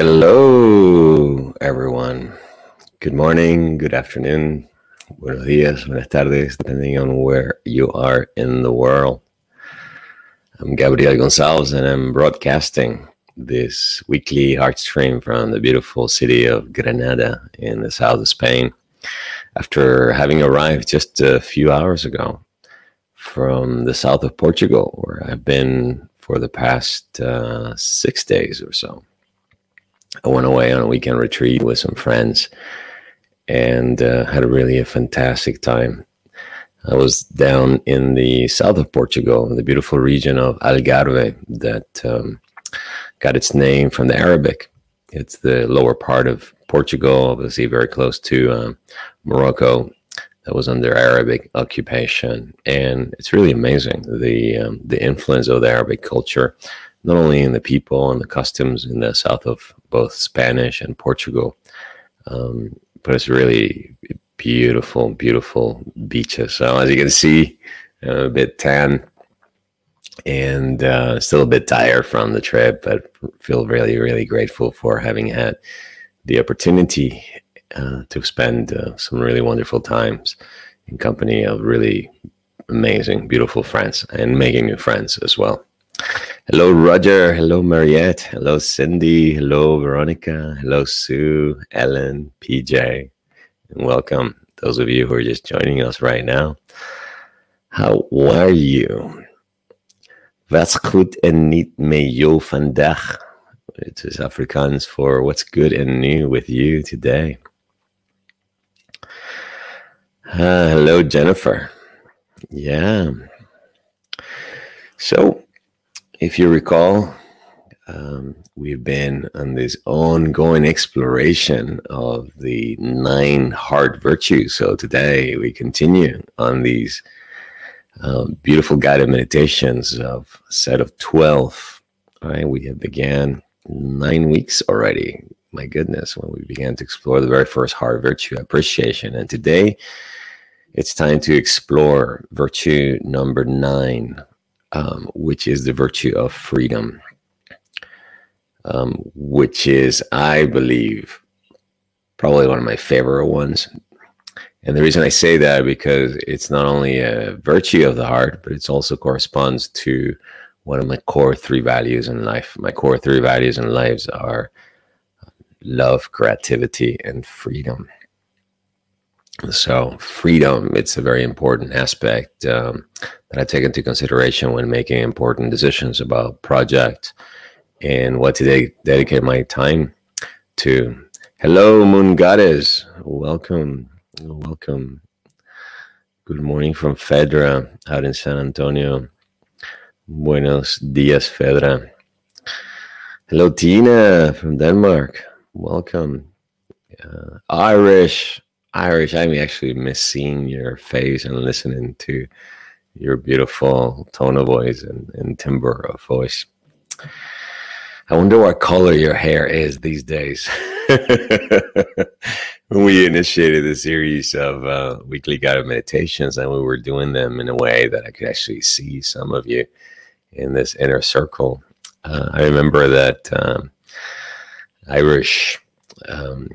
Hello, everyone. Good morning, good afternoon, buenos días, buenas tardes, depending on where you are in the world. I'm Gabriel Gonsalves, and I'm broadcasting this weekly heart stream from the beautiful city of Granada in the south of Spain after having arrived just a few hours ago from the south of Portugal, where I've been for the past uh, six days or so. I went away on a weekend retreat with some friends and uh, had a really a fantastic time. I was down in the south of Portugal, the beautiful region of Algarve, that um, got its name from the Arabic. It's the lower part of Portugal, obviously very close to um, Morocco, that was under Arabic occupation, and it's really amazing the um, the influence of the Arabic culture not only in the people and the customs in the south of both Spanish and Portugal, um, but it's really beautiful, beautiful beaches. So as you can see, I'm a bit tan and uh, still a bit tired from the trip, but feel really, really grateful for having had the opportunity uh, to spend uh, some really wonderful times in company of really amazing, beautiful friends and making new friends as well. Hello, Roger. Hello, Mariette. Hello, Cindy. Hello, Veronica. Hello, Sue, Ellen, PJ. And welcome, those of you who are just joining us right now. How are you? What's goed en niet met jou? It is Afrikaans for what's good and new with you today. Uh, hello, Jennifer. Yeah. So, if you recall, um, we've been on this ongoing exploration of the nine heart virtues. So today we continue on these um, beautiful guided meditations of a set of 12. All right, we have began nine weeks already. My goodness, when we began to explore the very first heart virtue, appreciation. And today it's time to explore virtue number nine, um, which is the virtue of freedom, um, which is, I believe, probably one of my favorite ones. And the reason I say that because it's not only a virtue of the heart, but it also corresponds to one of my core three values in life. My core three values in life are love, creativity, and freedom. So, freedom, it's a very important aspect um, that I take into consideration when making important decisions about project and what to de- dedicate my time to. Hello, Moon Goddess. Welcome. Welcome. Good morning from Fedra out in San Antonio. Buenos dias, Fedra. Hello, Tina from Denmark. Welcome. Uh, Irish. Irish, I'm actually miss seeing your face and listening to your beautiful tone of voice and, and timbre of voice. I wonder what color your hair is these days. when we initiated the series of uh, weekly guided meditations, and we were doing them in a way that I could actually see some of you in this inner circle, uh, I remember that um, Irish. Um,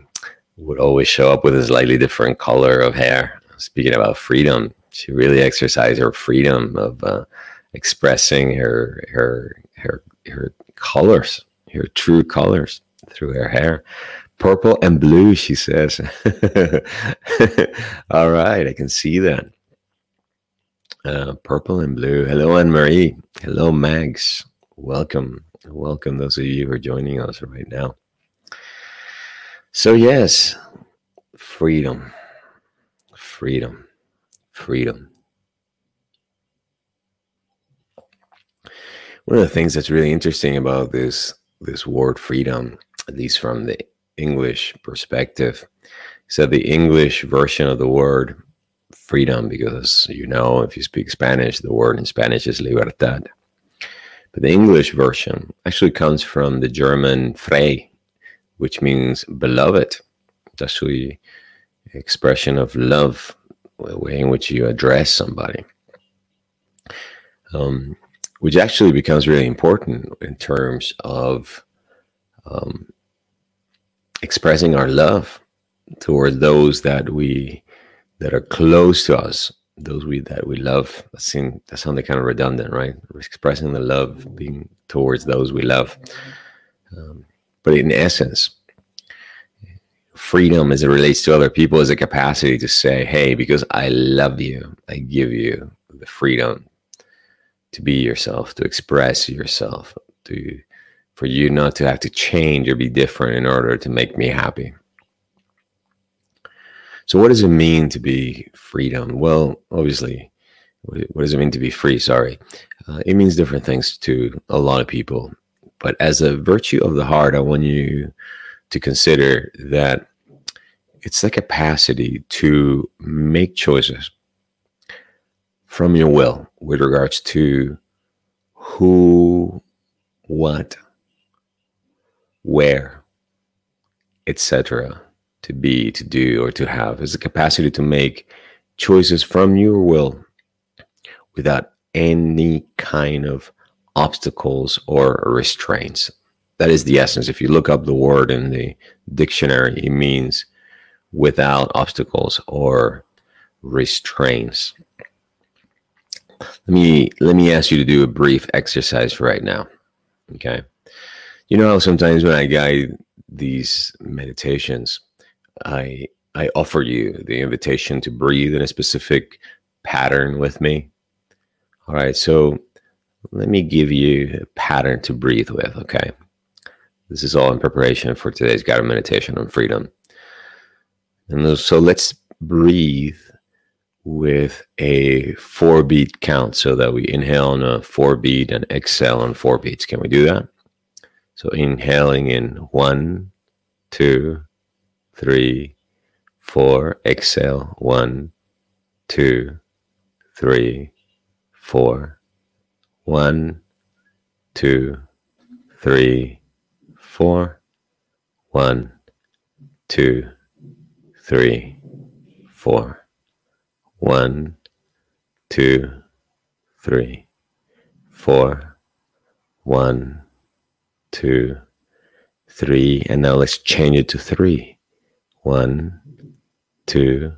would always show up with a slightly different color of hair. Speaking about freedom, she really exercised her freedom of uh, expressing her her her her colors, her true colors through her hair. Purple and blue, she says. All right, I can see that. Uh, purple and blue. Hello, Anne Marie. Hello, Mags. Welcome. Welcome, those of you who are joining us right now. So, yes, freedom, freedom, freedom. One of the things that's really interesting about this this word freedom, at least from the English perspective, is that the English version of the word freedom, because you know, if you speak Spanish, the word in Spanish is libertad. But the English version actually comes from the German frei, which means beloved. Actually expression of love, way in which you address somebody, um, which actually becomes really important in terms of um, expressing our love towards those that we that are close to us, those we that we love. That seem that sounded kind of redundant, right? Expressing the love being towards those we love. Um, but in essence, freedom as it relates to other people is a capacity to say, hey, because I love you, I give you the freedom to be yourself, to express yourself, to for you not to have to change or be different in order to make me happy. So, what does it mean to be freedom? Well, obviously, what does it mean to be free? Sorry. Uh, it means different things to a lot of people. But as a virtue of the heart, I want you to consider that it's the capacity to make choices from your will with regards to who, what, where, etc., to be, to do, or to have. Is the capacity to make choices from your will without any kind of obstacles or restraints. That is the essence. If you look up the word in the dictionary, it means without obstacles or restraints. Let me let me ask you to do a brief exercise right now. Okay. You know how sometimes when I guide these meditations, I I offer you the invitation to breathe in a specific pattern with me. All right, so let me give you a pattern to breathe with, okay? This is all in preparation for today's guided meditation on freedom. And so let's breathe with a four beat count so that we inhale on a four beat and exhale on four beats. Can we do that? So inhaling in one, two, three, four. Exhale one, two, three, four. One, two, three, four. One, two, three, four. One, two, three, four. One, two, three. And now let's change it to three. One, two,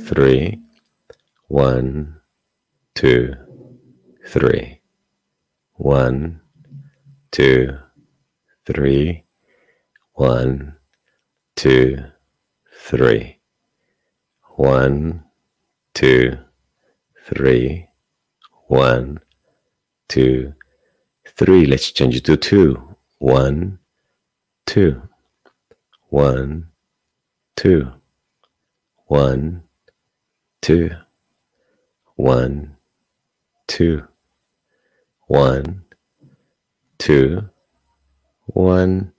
three. One, two, three. One, two, three. One, two, three. One, two, three. One, two, three. Let's change it to two. One, two. One, two. One, two. One, two. One, two. One,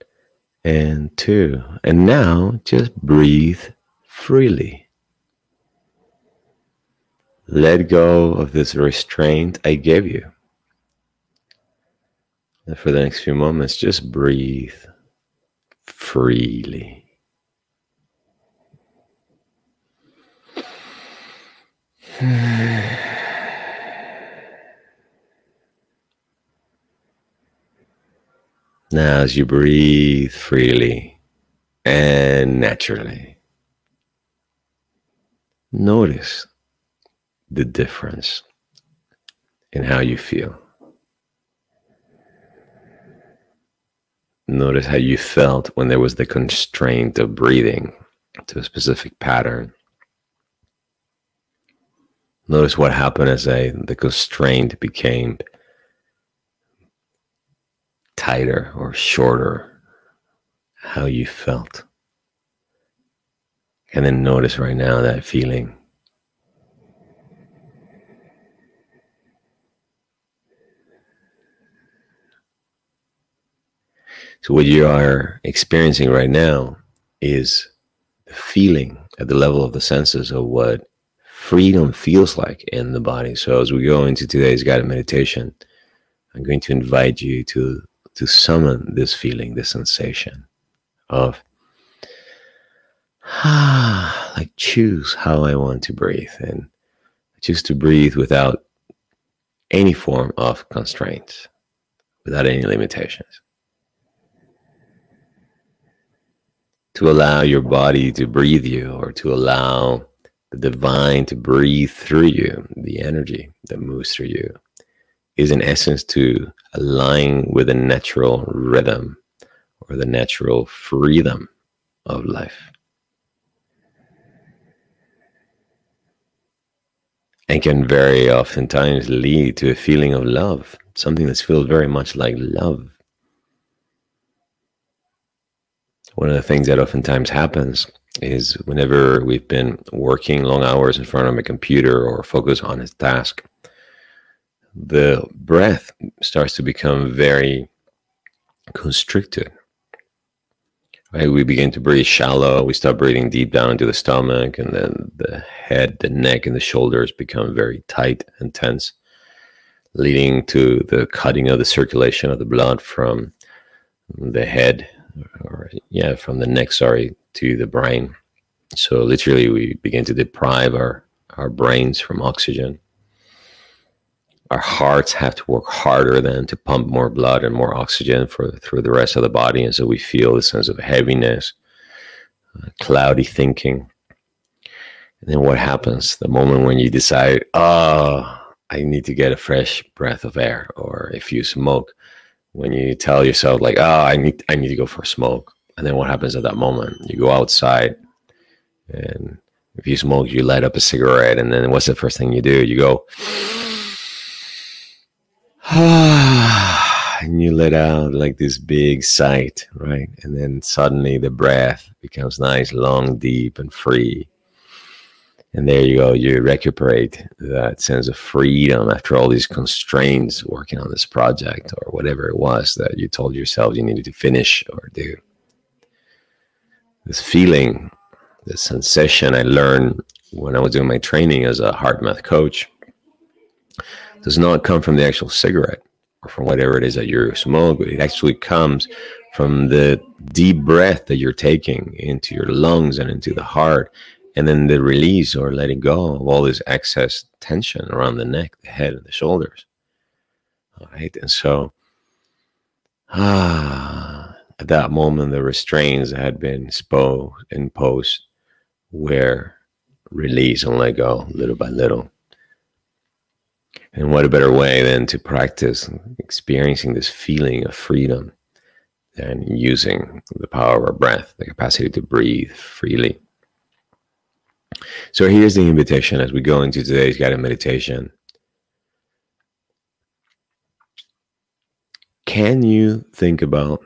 and two. And now just breathe freely. Let go of this restraint I gave you. And for the next few moments, just breathe freely. Now, as you breathe freely and naturally, notice the difference in how you feel. Notice how you felt when there was the constraint of breathing to a specific pattern. Notice what happened as I, the constraint became tighter or shorter, how you felt. And then notice right now that feeling. So, what you are experiencing right now is the feeling at the level of the senses of what freedom feels like in the body. So, as we go into today's guided meditation, I'm going to invite you to to summon this feeling, this sensation of ah, like choose how I want to breathe and choose to breathe without any form of constraints, without any limitations. to allow your body to breathe you or to allow the divine to breathe through you, the energy that moves through you, is in essence to align with the natural rhythm or the natural freedom of life. And can very oftentimes lead to a feeling of love, something that feels very much like love. One of the things that oftentimes happens is whenever we've been working long hours in front of a computer or focus on a task, the breath starts to become very constricted. Right? We begin to breathe shallow. We start breathing deep down into the stomach, and then the head, the neck, and the shoulders become very tight and tense, leading to the cutting of the circulation of the blood from the head, or yeah, from the neck, sorry, to the brain. So literally, we begin to deprive our our brains from oxygen our hearts have to work harder than to pump more blood and more oxygen for through the rest of the body. And so we feel a sense of heaviness uh, cloudy thinking. And then what happens? The moment when you decide oh i need to get a fresh breath of air or if you smoke when you tell yourself like oh i need i need to go for a smoke. And then what happens at that moment? You go outside and if you smoke you light up a cigarette. And then what's the first thing you do? You go and you let out like this big sight, right? And then suddenly the breath becomes nice, long, deep, and free. And there you go, you recuperate that sense of freedom after all these constraints working on this project or whatever it was that you told yourself you needed to finish or do. This feeling, this sensation I learned when I was doing my training as a HeartMath coach does not come from the actual cigarette or from whatever it is that you're smoking. It actually comes from the deep breath that you're taking into your lungs and into the heart, and then the release or letting go of all this excess tension around the neck, the head, and the shoulders. All right, and so ah, at that moment, the restraints had been spo- imposed were released and let go little by little. And what a better way than to practice experiencing this feeling of freedom than using the power of our breath, the capacity to breathe freely. So here's the invitation as we go into today's guided meditation. Can you think about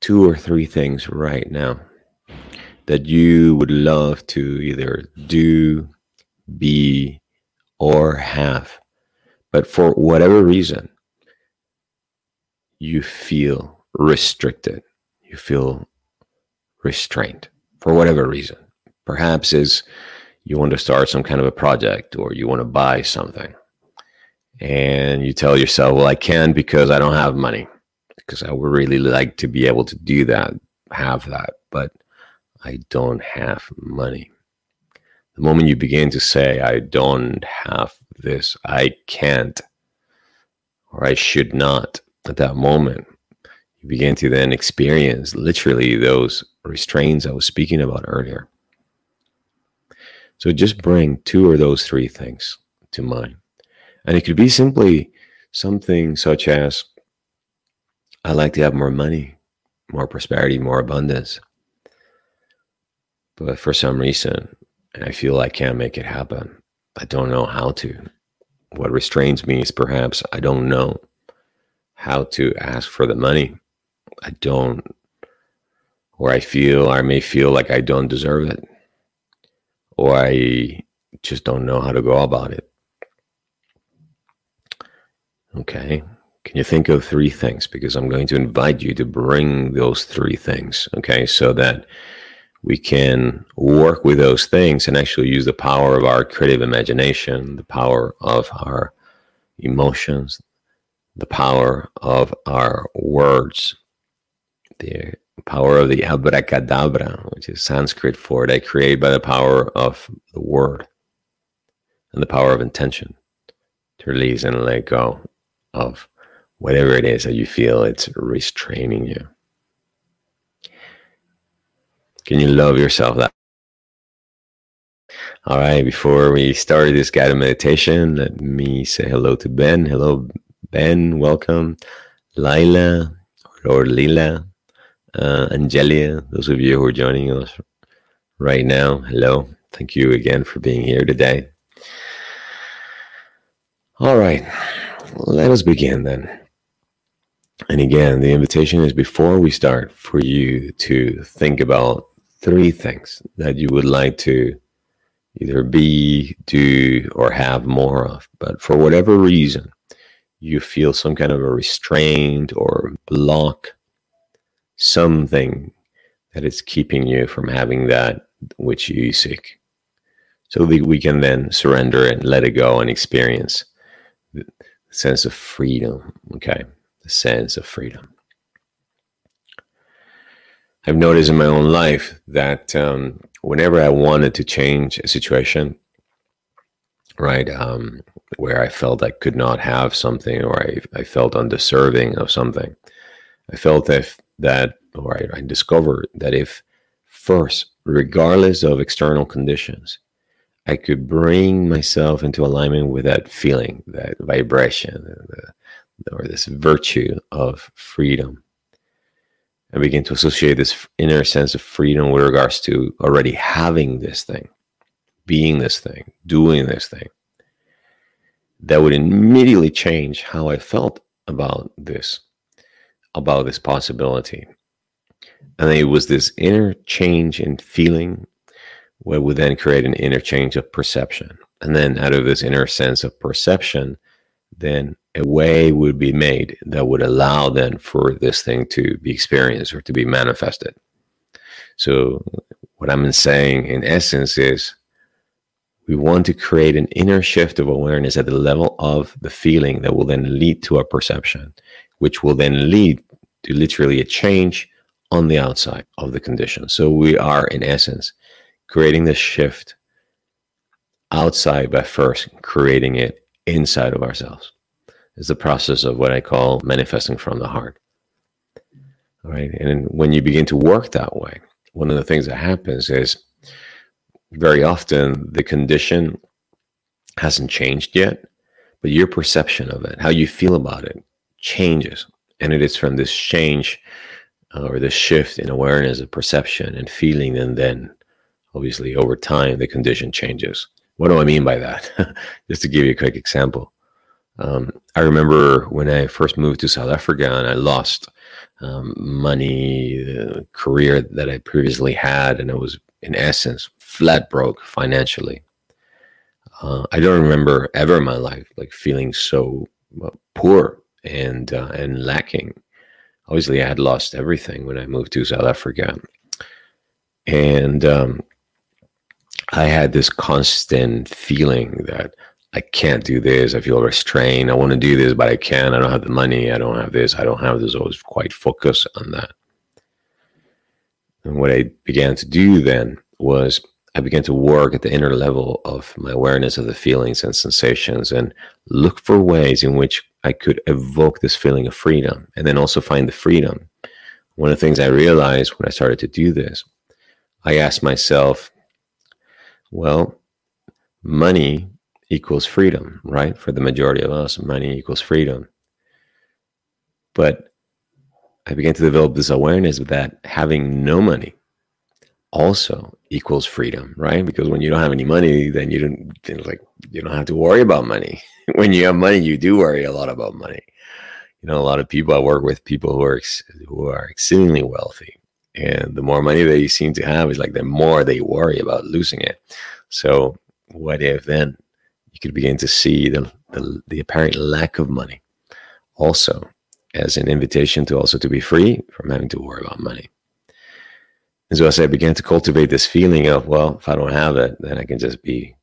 two or three things right now that you would love to either do, be, or have. But for whatever reason, you feel restricted. You feel restrained for whatever reason. Perhaps is you want to start some kind of a project or you want to buy something. And you tell yourself, well, I can because I don't have money. Because I would really like to be able to do that, have that, but I don't have money the moment you begin to say, I don't have this, I can't, or I should not, at that moment, you begin to then experience literally those restraints I was speaking about earlier. So just bring two or those three things to mind. And it could be simply something such as I like to have more money, more prosperity, more abundance. But for some reason, and I feel I can't make it happen. I don't know how to. What restrains me is perhaps I don't know how to ask for the money. I don't, or I feel, I may feel like I don't deserve it, or I just don't know how to go about it. Okay. Can you think of three things? Because I'm going to invite you to bring those three things. Okay. So that we can work with those things and actually use the power of our creative imagination, the power of our emotions, the power of our words, the power of the abracadabra, which is Sanskrit for they create by the power of the word and the power of intention to release and let go of whatever it is that you feel it's restraining you. Can you love yourself that? All right, before we start this guided meditation, let me say hello to Ben. Hello, Ben. Welcome. Lila or Lila, uh, Angelia, those of you who are joining us right now, hello. Thank you again for being here today. All right, let us begin then. And again, the invitation is before we start for you to think about three things that you would like to either be, do, or have more of. But for whatever reason, you feel some kind of a restraint or block, something that is keeping you from having that which you seek. So we can then surrender and let it go and experience the sense of freedom. Okay the sense of freedom. I've noticed in my own life that um, whenever I wanted to change a situation, right, um, where I felt I could not have something or I, I felt undeserving of something, I felt that, that or I, I discovered that if first, regardless of external conditions, I could bring myself into alignment with that feeling, that vibration, or this virtue of freedom. I begin to associate this inner sense of freedom with regards to already having this thing, being this thing, doing this thing. That would immediately change how I felt about this, about this possibility. And it was this inner change in feeling what would then create an inner change of perception. And then out of this inner sense of perception, then a way would be made that would allow then for this thing to be experienced or to be manifested. So, what I'm saying in essence is we want to create an inner shift of awareness at the level of the feeling that will then lead to a perception, which will then lead to literally a change on the outside of the condition. So, we are in essence creating this shift outside by first creating it inside of ourselves is the process of what I call manifesting from the heart. All right. And when you begin to work that way, one of the things that happens is very often the condition hasn't changed yet, but your perception of it, how you feel about it, changes. And it is from this change uh, or this shift in awareness of perception and feeling, and then obviously over time the condition changes. What do I mean by that? Just to give you a quick example. Um, I remember when I first moved to South Africa and I lost um, money, the career that I previously had, and I was in essence flat broke financially. Uh, I don't remember ever in my life like feeling so uh, poor and uh, and lacking. Obviously, I had lost everything when I moved to South Africa, and um, I had this constant feeling that I can't do this. I feel restrained. I want to do this, but I can't. I don't have the money. I don't have this. I don't have this. I was quite focused on that. And what I began to do then was I began to work at the inner level of my awareness of the feelings and sensations and look for ways in which I could evoke this feeling of freedom and then also find the freedom. One of the things I realized when I started to do this, I asked myself, well, money equals freedom, right? For the majority of us, money equals freedom. But I began to develop this awareness that having no money also equals freedom, right? Because when you don't have any money, then you don't like you don't have to worry about money. when you have money, you do worry a lot about money. You know, a lot of people I work with, people who are who are exceedingly wealthy, and the more money they seem to have is like the more they worry about losing it. So, what if then you could begin to see the, the, the apparent lack of money also as an invitation to also to be free from having to worry about money. And so as I began to cultivate this feeling of, well, if I don't have it, then I can just be,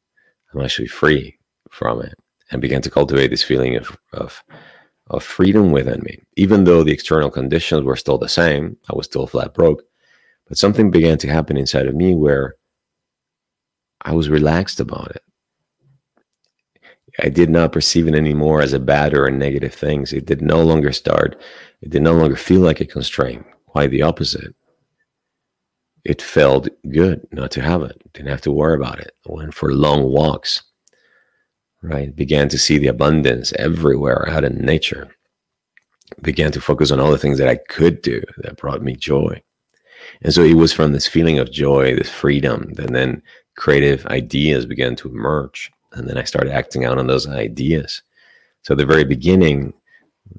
I'm actually free from it. And began to cultivate this feeling of, of, of freedom within me. Even though the external conditions were still the same, I was still flat broke. But something began to happen inside of me where I was relaxed about it. I did not perceive it anymore as a bad or a negative thing. It did no longer start. It did no longer feel like a constraint. Quite the opposite. it felt good not to have it. Didn't have to worry about it. I went for long walks. Right, began to see the abundance everywhere out in nature. Began to focus on all the things that I could do that brought me joy. And so it was from this feeling of joy, this freedom, and then creative ideas began to emerge. And then I started acting out on those ideas. So at the very beginning,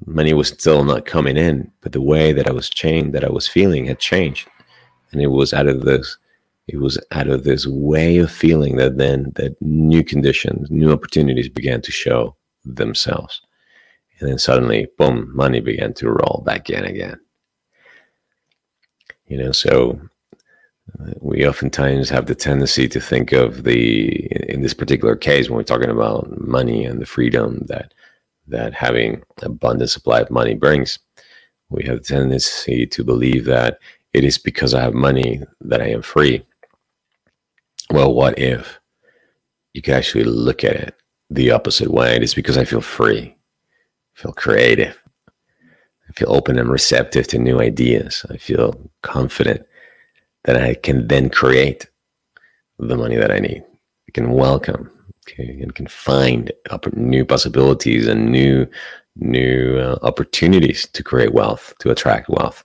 money was still not coming in, but the way that I was changed, that I was feeling had changed. And it was out of this, it was out of this way of feeling that then that new conditions, new opportunities began to show themselves. And then suddenly, boom, money began to roll back in again. You know, so uh, we oftentimes have the tendency to think of the, in this particular case, when we're talking about money and the freedom that that having abundant supply of money brings, we have the tendency to believe that it is because I have money that I am free. Well, what if you can actually look at it the opposite way? It is because I feel free, I feel creative, I feel open and receptive to new ideas. I feel confident that I can then create the money that I need. I can welcome okay, and can find new possibilities and new new uh, opportunities to create wealth, to attract wealth,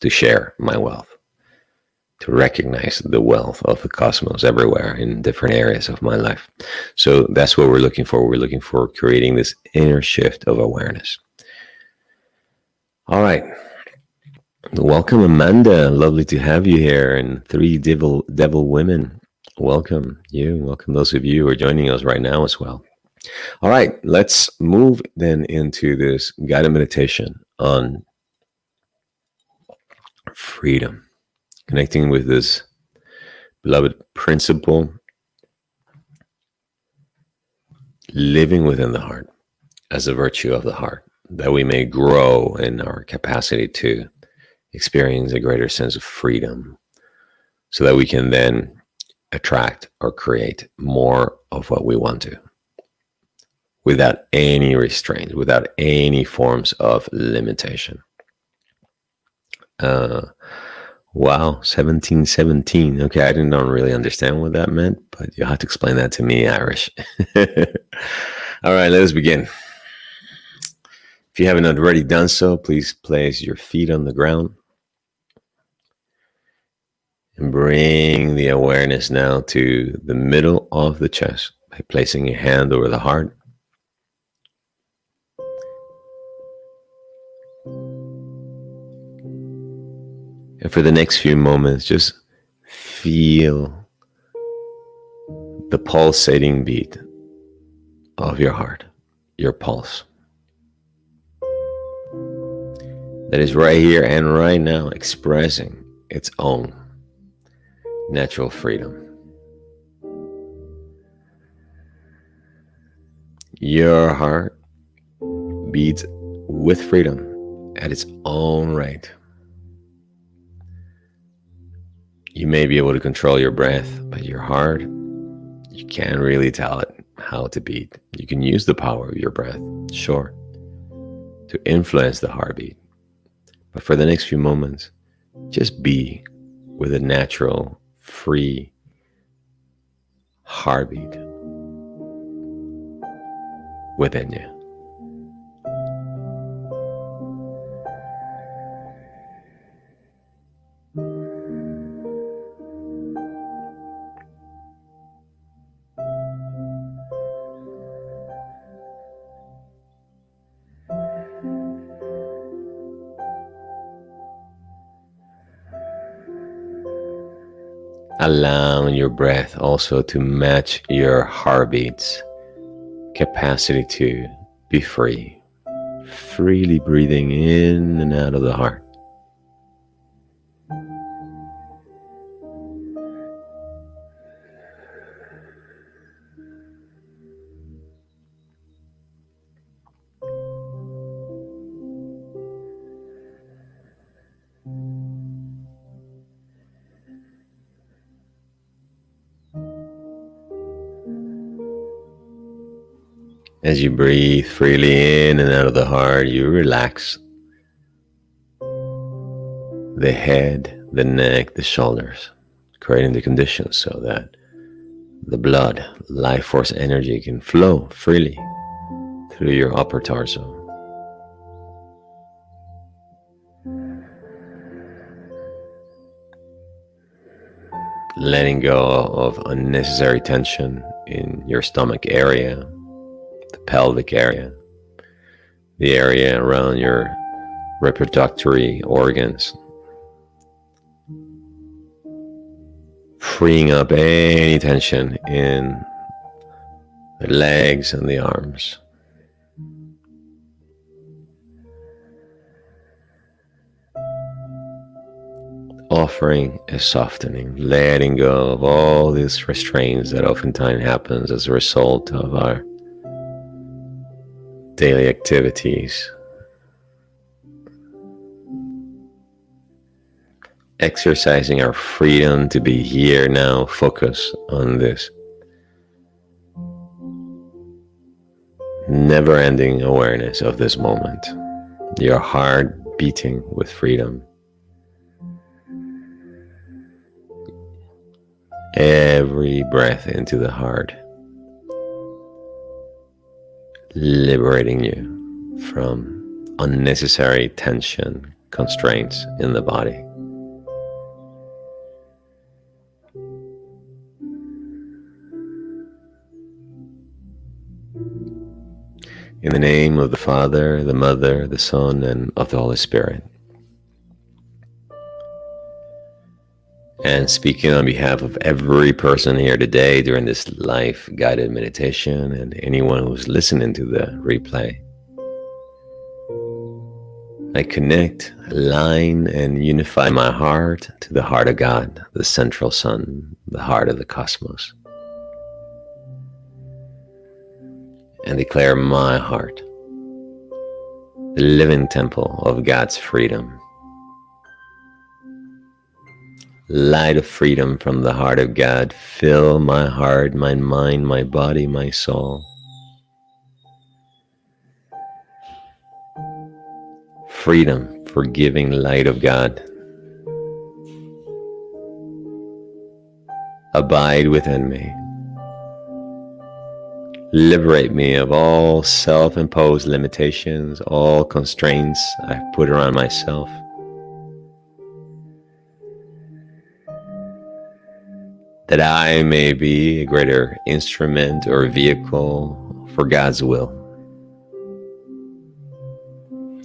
to share my wealth, to recognize the wealth of the cosmos everywhere in different areas of my life. So that's what we're looking for. We're looking for creating this inner shift of awareness. All right. Welcome, Amanda. Lovely to have you here. And three devil devil women. Welcome you. Welcome those of you who are joining us right now as well. All right, let's move then into this guided meditation on freedom, connecting with this beloved principle, living within the heart as a virtue of the heart, that we may grow in our capacity to experience a greater sense of freedom so that we can then attract or create more of what we want to without any restraints, without any forms of limitation. Uh, wow, 1717. Okay, I didn't really understand what that meant, but you'll have to explain that to me, Irish. All right, let us begin. If you haven't already done so, please place your feet on the ground and bring the awareness now to the middle of the chest by placing your hand over the heart. And for the next few moments, just feel the pulsating beat of your heart, your pulse. That is right here and right now expressing its own natural freedom. Your heart beats with freedom at its own rate. You may be able to control your breath, but your heart, you can't really tell it how to beat. You can use the power of your breath, sure, to influence the heartbeat. But for the next few moments, just be with a natural free heartbeat within you. Allowing your breath also to match your heartbeats capacity to be free. Freely breathing in and out of the heart As you breathe freely in and out of the heart, you relax the head, the neck, the shoulders. creating the conditions so that the blood, life force energy can flow freely through your upper torso. Letting go of unnecessary tension in your stomach area, the pelvic area, the area around your reproductory organs. Freeing up any tension in the legs and the arms. offering a softening, letting go of all these restraints that oftentimes happens as a result of our daily activities. Exercising our freedom to be here now, focus on this. Never ending awareness of this moment, your heart beating with freedom. Every breath into the heart liberating you from unnecessary tension, constraints in the body. In the name of the Father, the Mother, the Son, and of the Holy Spirit. And speaking on behalf of every person here today during this life guided meditation and anyone who's listening to the replay, I connect, align, and unify my heart to the heart of God, the central sun, the heart of the cosmos. And declare my heart, the living temple of God's freedom light of freedom from the heart of God, fill my heart, my mind, my body, my soul. Freedom, forgiving light of God. Abide within me. Liberate me of all self imposed limitations, all constraints I've put around myself. That I may be a greater instrument or vehicle for God's will.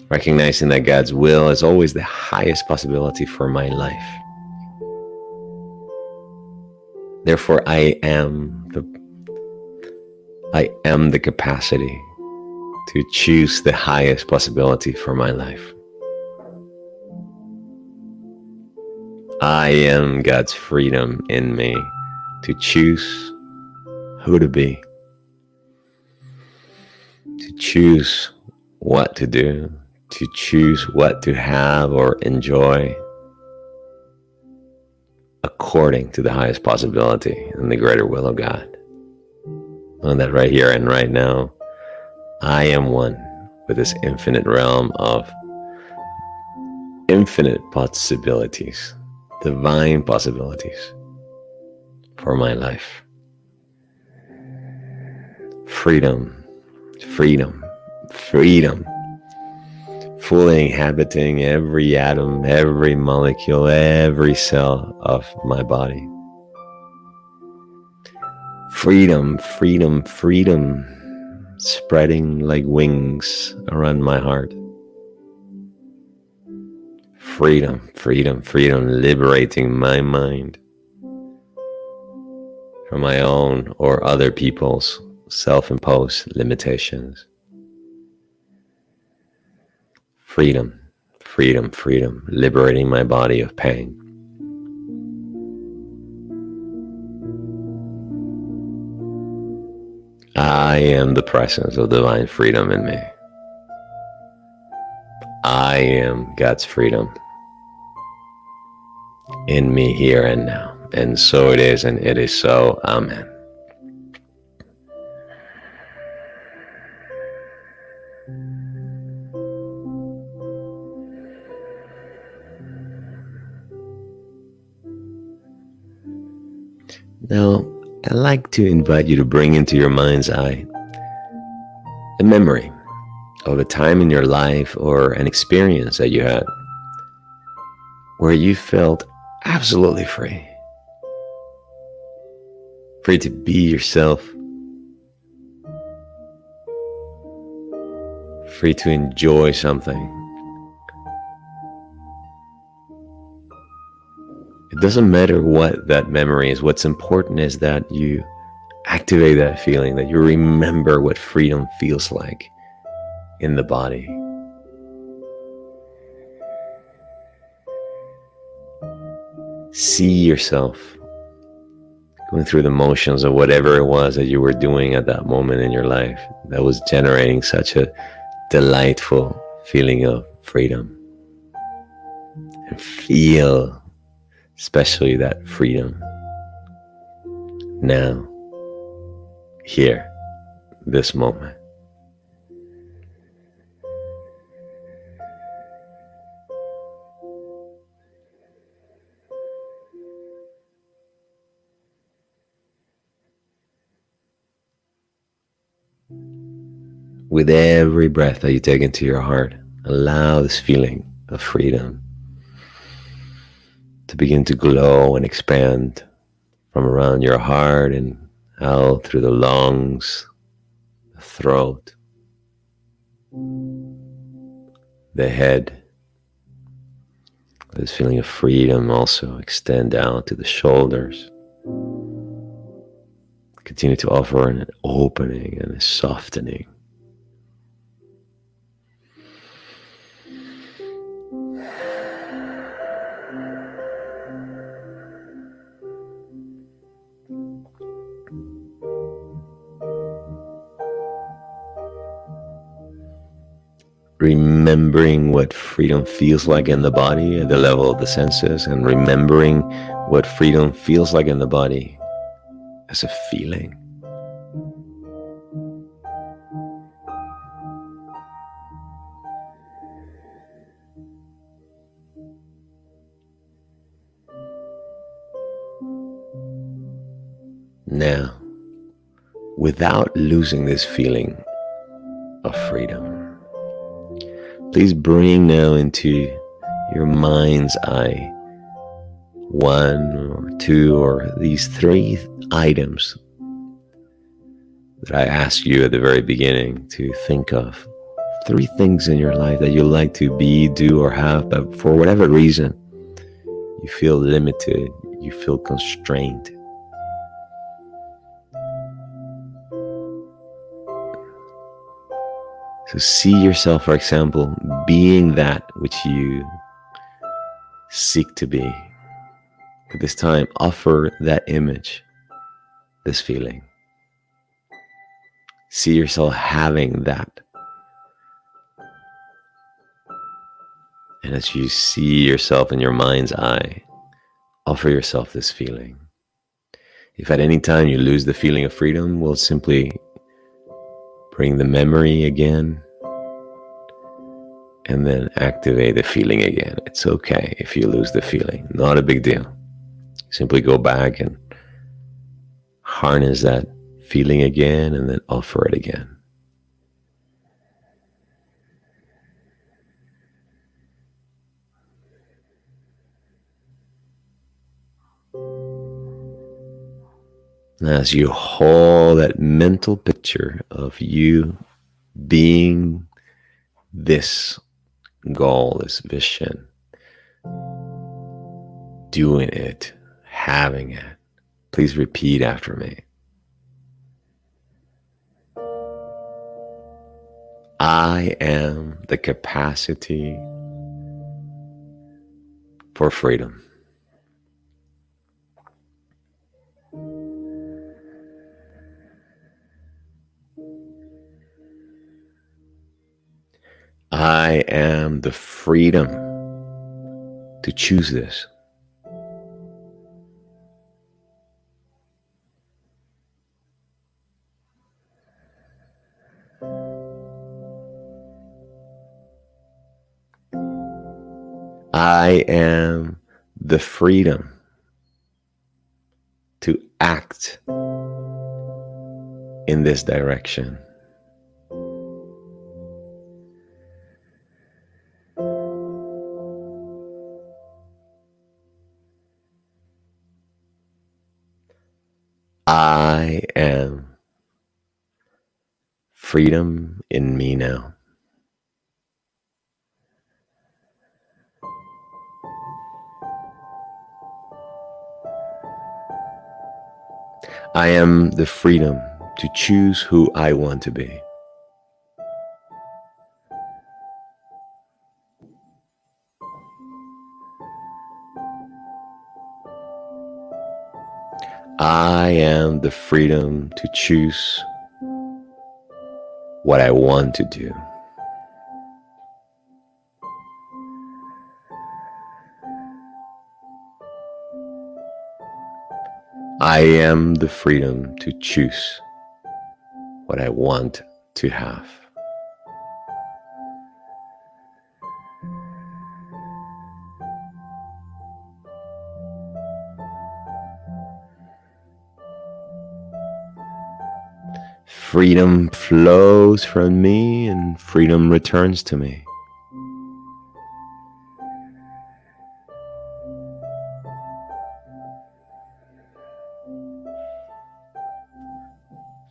Recognizing that God's will is always the highest possibility for my life. Therefore, I am the I am the capacity to choose the highest possibility for my life. I am God's freedom in me to choose who to be, to choose what to do, to choose what to have or enjoy according to the highest possibility and the greater will of God. And that right here and right now, I am one with this infinite realm of infinite possibilities divine possibilities for my life. Freedom, freedom, freedom. Fully inhabiting every atom, every molecule, every cell of my body. Freedom, freedom, freedom, spreading like wings around my heart freedom, freedom, freedom, liberating my mind from my own or other people's self imposed limitations. Freedom, freedom, freedom, liberating my body of pain. I am the presence of divine freedom in me. I am God's freedom in me here and now. And so it is, and it is so. Amen. Now, I'd like to invite you to bring into your mind's eye a memory of a time in your life or an experience that you had where you felt absolutely free. Free to be yourself. Free to enjoy something. It doesn't matter what that memory is. What's important is that you activate that feeling, that you remember what freedom feels like in the body. See yourself going through the motions of whatever it was that you were doing at that moment in your life that was generating such a delightful feeling of freedom. And feel, especially that freedom now, here, this moment. With every breath that you take into your heart, allow this feeling of freedom to begin to glow and expand from around your heart and out through the lungs, the throat, the head. This feeling of freedom also extend out to the shoulders. Continue to offer an opening and a softening. Remembering what freedom feels like in the body at the level of the senses and remembering what freedom feels like in the body as a feeling. Now, without losing this feeling of freedom. Please bring now into your mind's eye one or two or these three items that I asked you at the very beginning to think of. Three things in your life that you like to be, do, or have, but for whatever reason, you feel limited, you feel constrained. So see yourself, for example, being that which you seek to be. At this time, offer that image, this feeling. See yourself having that. And as you see yourself in your mind's eye, offer yourself this feeling. If at any time you lose the feeling of freedom, we'll simply Bring the memory again. And then activate the feeling again. It's okay if you lose the feeling, not a big deal. Simply go back and harness that feeling again and then offer it again. As you hold that mental picture of you being this goal, this vision, doing it, having it, please repeat after me. I am the capacity for freedom. I am the freedom to choose this. I am the freedom to act in this direction. Freedom in me now. I am the freedom to choose who I want to be. I am the freedom to choose what I want to do. I am the freedom to choose what I want to have. Freedom flows from me and freedom returns to me.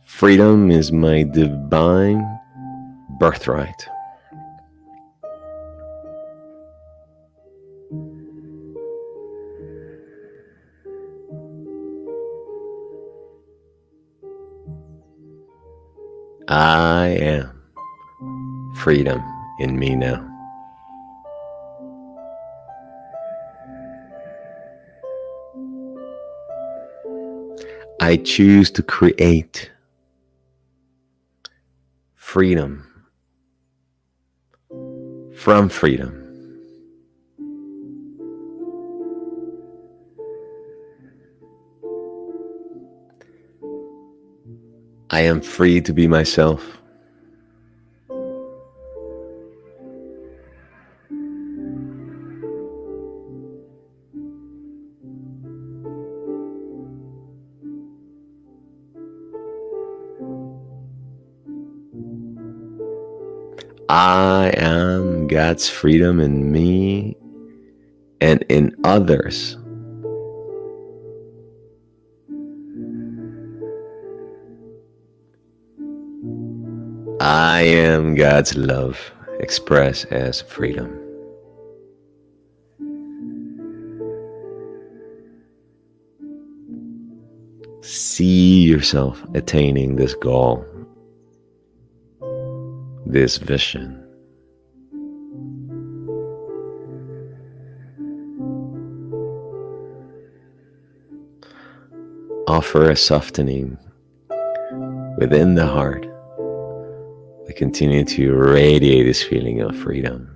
Freedom is my divine birthright. I am freedom in me now. I choose to create freedom from freedom. I am free to be myself. I am God's freedom in me and in others. I am God's love expressed as freedom. See yourself attaining this goal this vision. Offer a softening within the heart. Continue to radiate this feeling of freedom.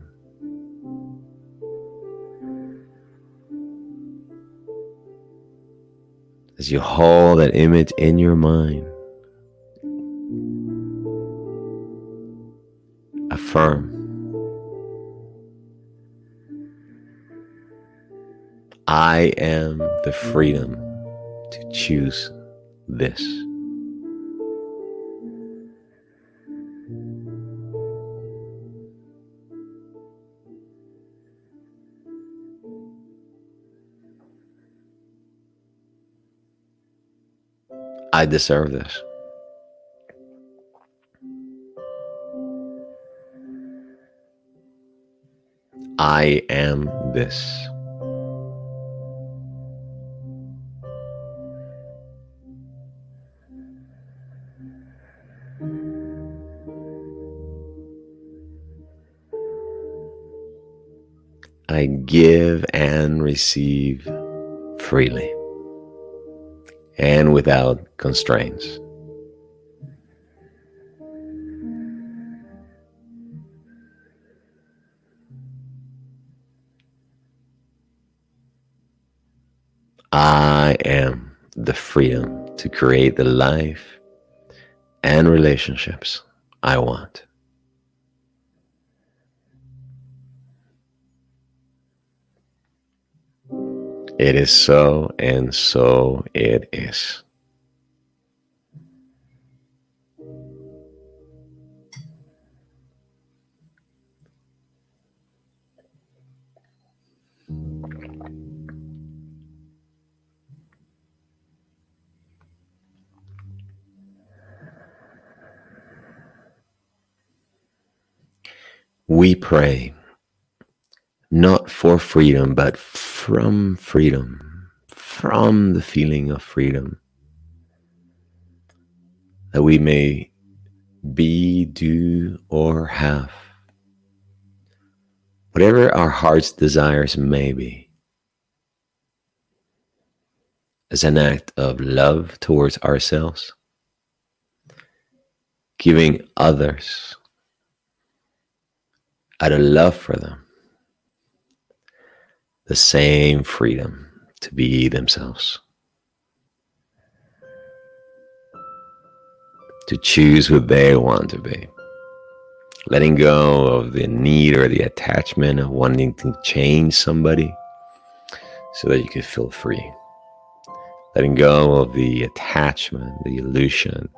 As you hold that image in your mind, affirm I am the freedom to choose this. I deserve this. I am this. I give and receive freely and without constraints. I am the freedom to create the life and relationships I want. It is so, and so it is. We pray not for freedom, but from freedom, from the feeling of freedom, that we may be, do, or have whatever our heart's desires may be, as an act of love towards ourselves, giving others out of love for them the same freedom to be themselves. To choose who they want to be. Letting go of the need or the attachment of wanting to change somebody so that you can feel free. Letting go of the attachment, the illusion,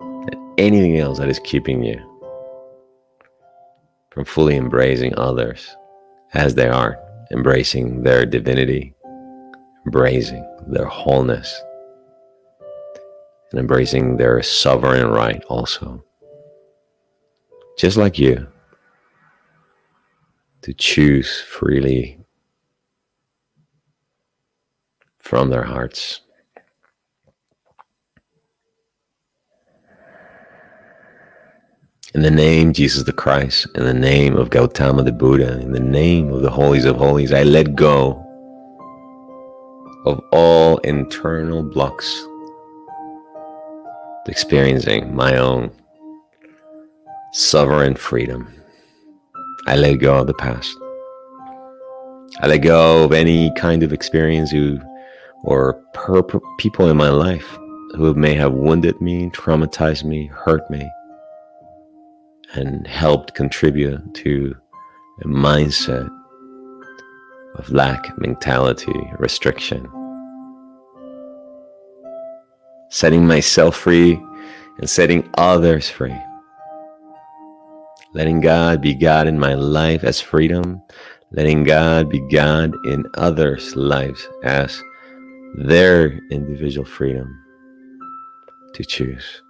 and anything else that is keeping you from fully embracing others as they are embracing their divinity, embracing their wholeness, and embracing their sovereign right also. Just like you, to choose freely from their hearts. In the name Jesus the Christ, in the name of Gautama the Buddha, in the name of the holies of holies, I let go of all internal blocks experiencing my own sovereign freedom. I let go of the past. I let go of any kind of experience who, or per, per, people in my life who may have wounded me, traumatized me, hurt me and helped contribute to a mindset of lack mentality, restriction. Setting myself free and setting others free. Letting God be God in my life as freedom. Letting God be God in others' lives as their individual freedom to choose.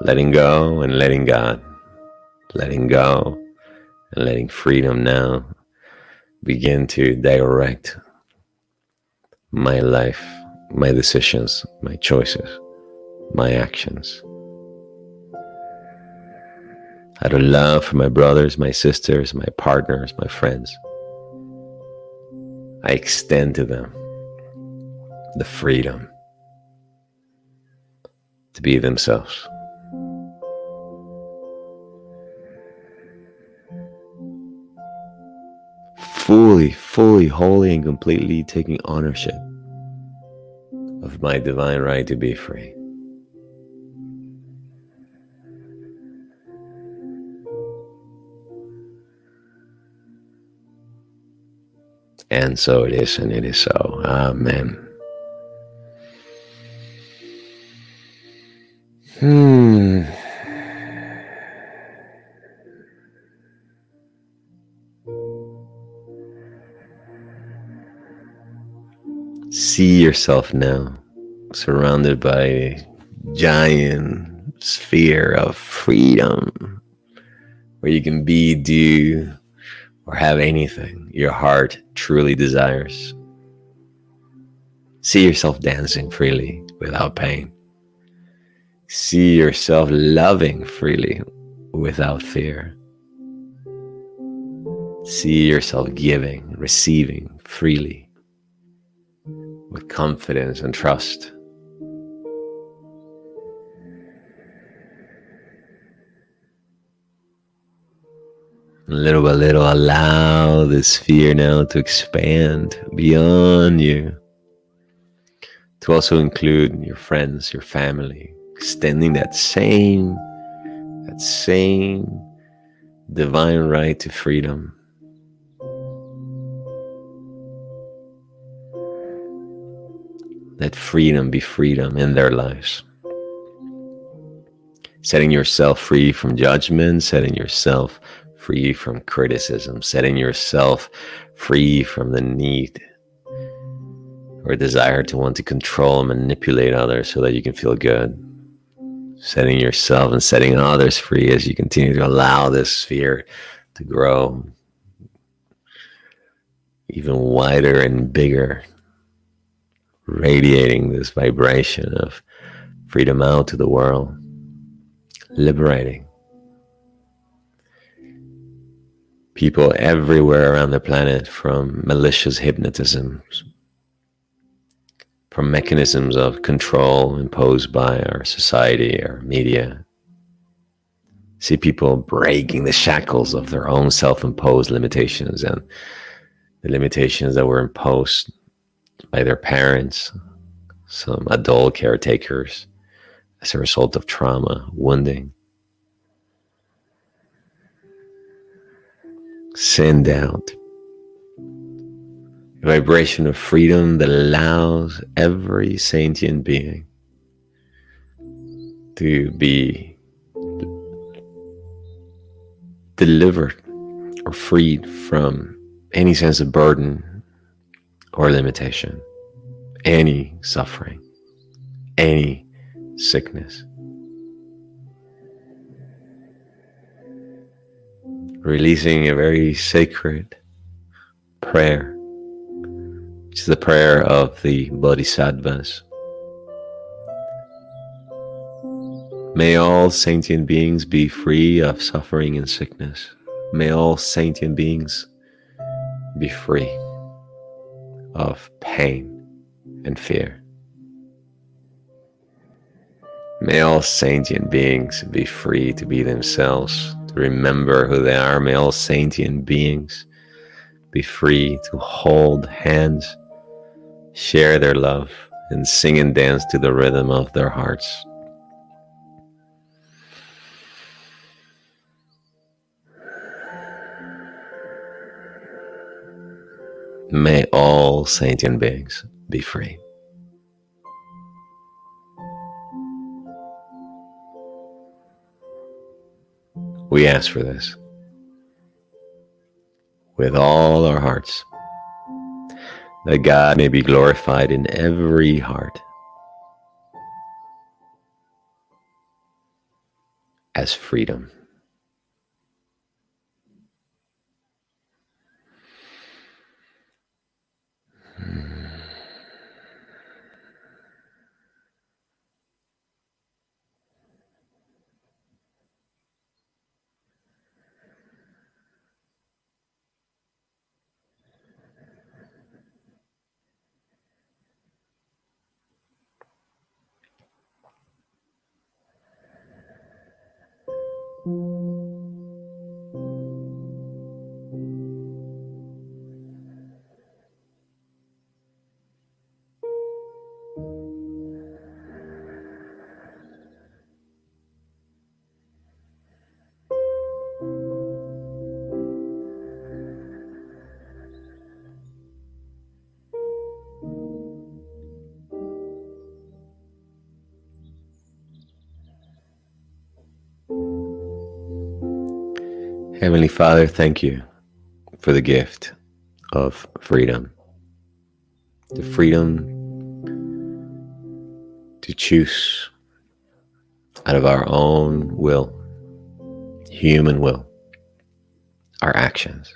Letting go and letting God, letting go and letting freedom now begin to direct my life, my decisions, my choices, my actions. Out of love for my brothers, my sisters, my partners, my friends, I extend to them the freedom to be themselves. Fully, fully, wholly, and completely taking ownership of my divine right to be free. And so it is, and it is so. Amen. Hmm. See yourself now surrounded by a giant sphere of freedom where you can be, do, or have anything your heart truly desires. See yourself dancing freely without pain. See yourself loving freely without fear. See yourself giving, receiving freely with confidence and trust. Little by little, allow this fear now to expand beyond you, to also include your friends, your family, extending that same, that same divine right to freedom Let freedom be freedom in their lives. Setting yourself free from judgment, setting yourself free from criticism, setting yourself free from the need or desire to want to control and manipulate others so that you can feel good. setting yourself and setting others free as you continue to allow this sphere to grow even wider and bigger, radiating this vibration of freedom out to the world, liberating people everywhere around the planet from malicious hypnotisms, from mechanisms of control imposed by our society, our media. See people breaking the shackles of their own self imposed limitations and the limitations that were imposed by their parents, some adult caretakers, as a result of trauma, wounding. Send out a vibration of freedom that allows every sentient being to be delivered or freed from any sense of burden or limitation, any suffering, any sickness. Releasing a very sacred prayer, which is the prayer of the Bodhisattvas. May all sentient beings be free of suffering and sickness. May all sentient beings be free of pain and fear. May all sentient beings be free to be themselves, to remember who they are. May all sentient beings be free to hold hands, share their love, and sing and dance to the rhythm of their hearts. May all sentient beings be free. We ask for this with all our hearts, that God may be glorified in every heart as freedom. thank mm -hmm. you Heavenly Father, thank you for the gift of freedom. The mm. freedom to choose out of our own will, human will, our actions.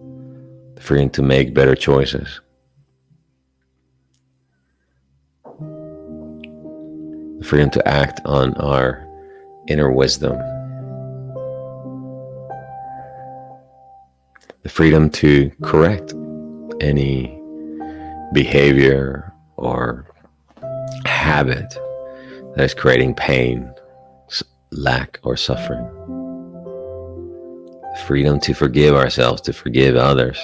The freedom to make better choices. The freedom to act on our inner wisdom the freedom to correct any behavior or habit that is creating pain, lack, or suffering. The freedom to forgive ourselves, to forgive others.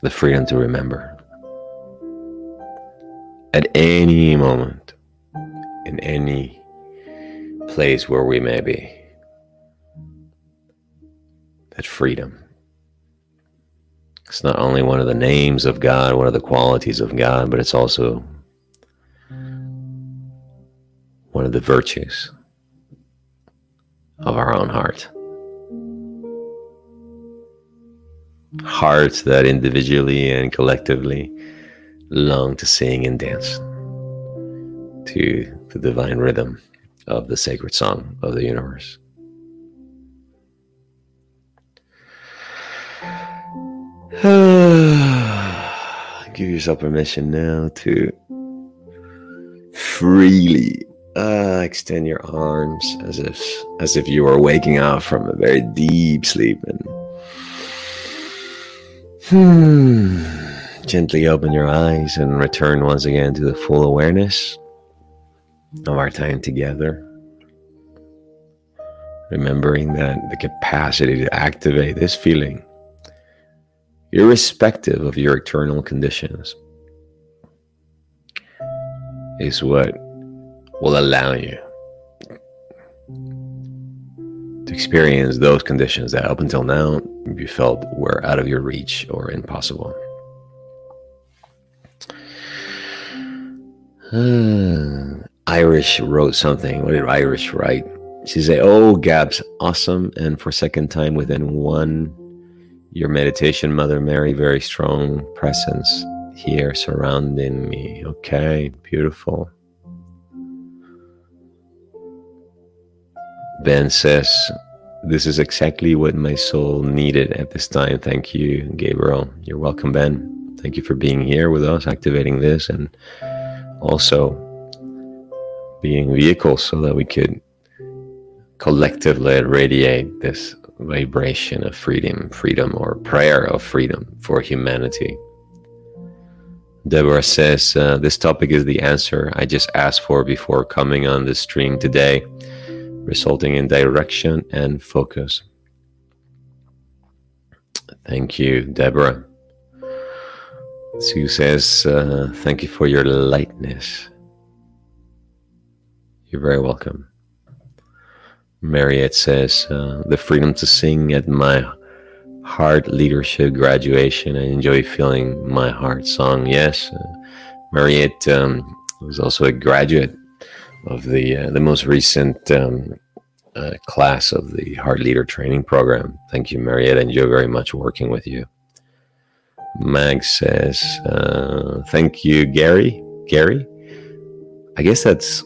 The freedom to remember at any moment, in any place where we may be. That freedom. It's not only one of the names of God, one of the qualities of God, but it's also one of the virtues of our own heart. hearts that individually and collectively long to sing and dance to the divine rhythm of the sacred song of the universe. Give yourself permission now to freely uh, extend your arms as if as if you were waking up from a very deep sleep and hmm, gently open your eyes and return once again to the full awareness of our time together. Remembering that the capacity to activate this feeling, irrespective of your external conditions, is what will allow you to experience those conditions that up until now you felt were out of your reach or impossible. Hmm. Irish wrote something. What did Irish write? She said, Oh, Gabs, awesome. And for second time within one, your meditation, Mother Mary, very strong presence here surrounding me. Okay, beautiful. Ben says, This is exactly what my soul needed at this time. Thank you, Gabriel. You're welcome, Ben. Thank you for being here with us, activating this, and also being vehicles so that we could collectively radiate this vibration of freedom, freedom, or prayer of freedom for humanity. Deborah says, uh, This topic is the answer I just asked for before coming on the stream today resulting in direction and focus. Thank you, Deborah. Sue says, uh, Thank you for your lightness. You're very welcome. Mariette says, uh, The freedom to sing at my heart leadership graduation. I enjoy feeling my heart song. Yes, uh, Mariette um, was also a graduate of the uh, the most recent um, uh, class of the Heart Leader Training Program. Thank you, Marietta. Enjoy very much working with you. Mag says, uh, "Thank you, Gary. Gary, I guess that's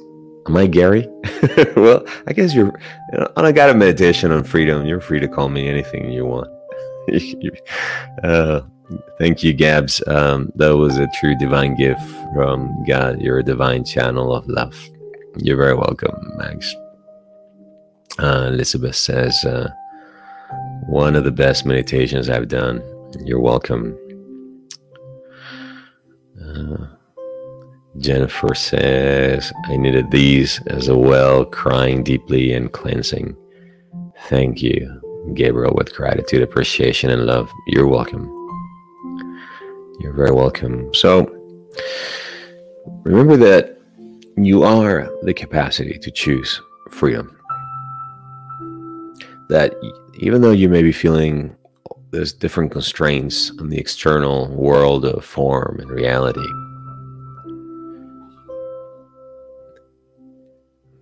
am I Gary? well, I guess you're you know, on a guided meditation on freedom. You're free to call me anything you want. uh, Thank you, Gabs. Um, that was a true divine gift from God. You're a divine channel of love. You're very welcome, Max. Uh, Elizabeth says, uh, one of the best meditations I've done. You're welcome. Uh, Jennifer says, I needed these as well, crying deeply and cleansing. Thank you, Gabriel, with gratitude, appreciation, and love. You're welcome. You're very welcome. So, remember that you are the capacity to choose freedom. That even though you may be feeling there's different constraints on the external world of form and reality,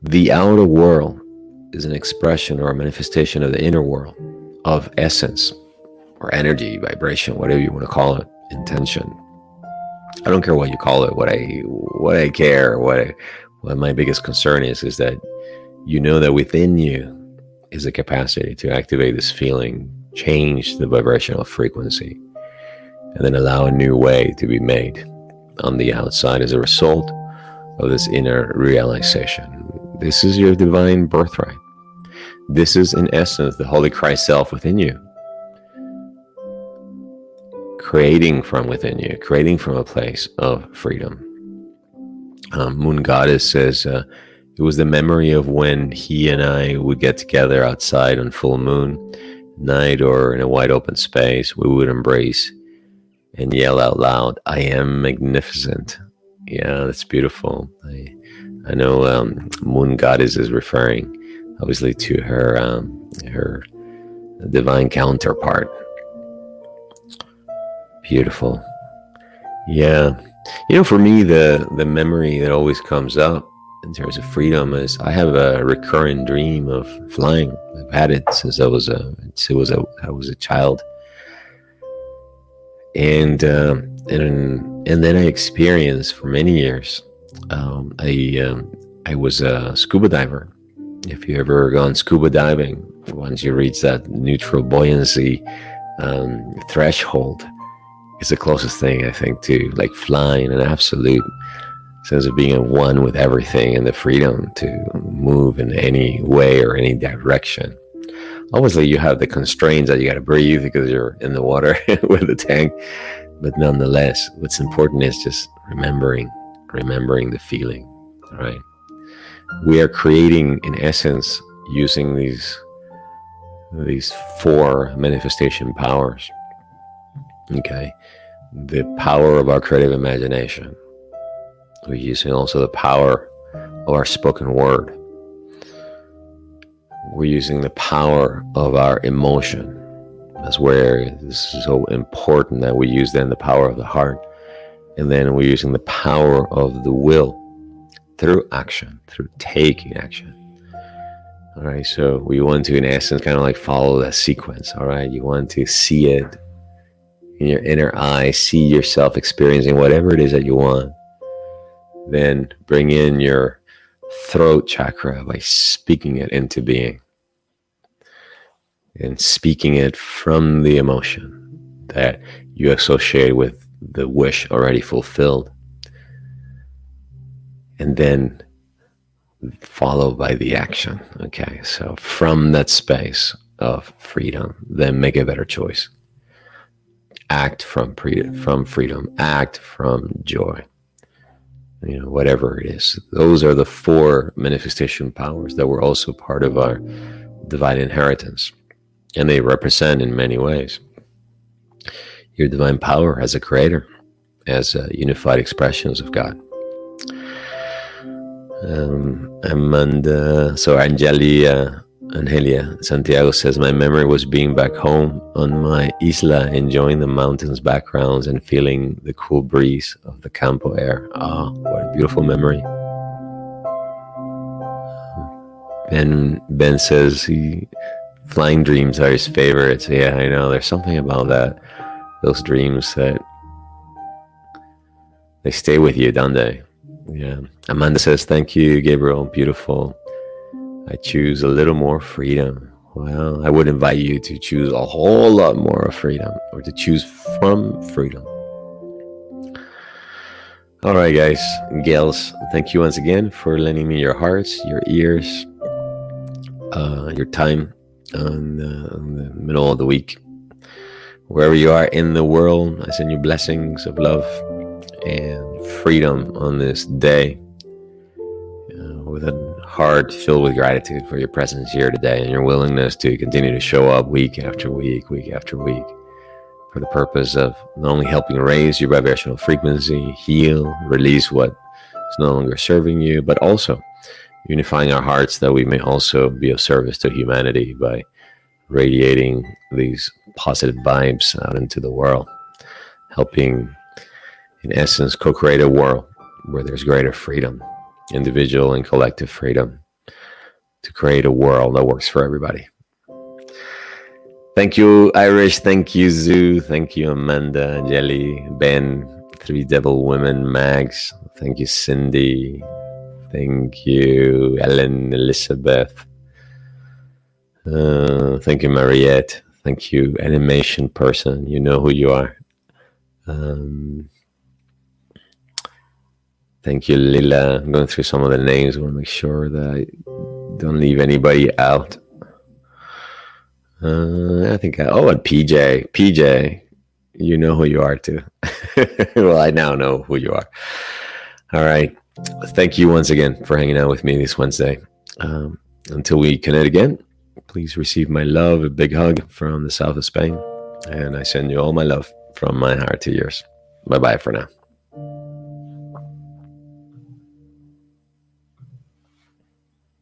the outer world is an expression or a manifestation of the inner world of essence or energy, vibration, whatever you want to call it, intention. I don't care what you call it. What I what I care, what I, what my biggest concern is, is that you know that within you is a capacity to activate this feeling, change the vibrational frequency, and then allow a new way to be made on the outside as a result of this inner realization. This is your divine birthright. This is, in essence, the Holy Christ self within you, creating from within you, creating from a place of freedom. Um, Moon Goddess says, uh, it was the memory of when he and I would get together outside on full moon night or in a wide open space. We would embrace and yell out loud, I am magnificent. Yeah, that's beautiful. I, I know um, Moon Goddess is referring obviously to her um, her divine counterpart. Beautiful. Yeah. You know, for me, the the memory that always comes up in terms of freedom is I have a recurring dream of flying. I've had it since I was a since I was a I was a child. and uh, and and then I experienced for many years. Um, I um, I was a scuba diver. If you ever gone scuba diving, once you reach that neutral buoyancy um, threshold, it's the closest thing I think to like flying an absolute sense of being at one with everything and the freedom to move in any way or any direction. Obviously, you have the constraints that you got to breathe because you're in the water with the tank, but nonetheless, what's important is just remembering, remembering the feeling. Right? We are creating, in essence, using these these four manifestation powers. Okay, the power of our creative imagination. We're using also the power of our spoken word. We're using the power of our emotion. That's where this is so important that we use then the power of the heart. And then we're using the power of the will through action, through taking action. All right. So we want to, in essence, kind of like follow that sequence. All right. You want to see it in your inner eye, see yourself experiencing whatever it is that you want. Then bring in your throat chakra by speaking it into being and speaking it from the emotion that you associate with the wish already fulfilled. And then followed by the action. Okay, so from that space of freedom, then make a better choice. Act from pre- from freedom. Act from joy. You know, whatever it is. Those are the four manifestation powers that were also part of our divine inheritance, and they represent in many ways your divine power as a creator, as unified expressions of God. Um, Amanda, so Angelia, Angelia Santiago says, My memory was being back home on my isla, enjoying the mountains backgrounds and feeling the cool breeze of the campo air. Ah, oh, what a beautiful memory. Ben Ben says he flying dreams are his favorites. Yeah, I know. There's something about that. Those dreams that they stay with you, don't they? Yeah. Amanda says, Thank you, Gabriel. Beautiful. I choose a little more freedom. Well, I would invite you to choose a whole lot more of freedom or to choose from freedom. All right, guys, gals, thank you once again for lending me your hearts, your ears, uh, your time on, uh, on the middle of the week. Wherever you are in the world, I send you blessings of love and freedom on this day uh, with a heart filled with gratitude for your presence here today and your willingness to continue to show up week after week, week after week for the purpose of not only helping raise your vibrational frequency, heal, release what is no longer serving you, but also unifying our hearts that we may also be of service to humanity by radiating these positive vibes out into the world, helping in essence, co create a world where there's greater freedom, individual and collective freedom, to create a world that works for everybody. Thank you, Irish. Thank you, Zoo. Thank you, Amanda, Jelly, Ben, Three Devil Women, Mags. Thank you, Cindy. Thank you, Ellen, Elizabeth. Uh, thank you, Mariette. Thank you, animation person. You know who you are. Um, Thank you, Lila. I'm going through some of the names. I want to make sure that I don't leave anybody out. Uh, I think, I, oh, and PJ. PJ, you know who you are too. well, I now know who you are. All right. Thank you once again for hanging out with me this Wednesday. Um, until we connect again, please receive my love, a big hug from the south of Spain. And I send you all my love from my heart to yours. Bye bye for now.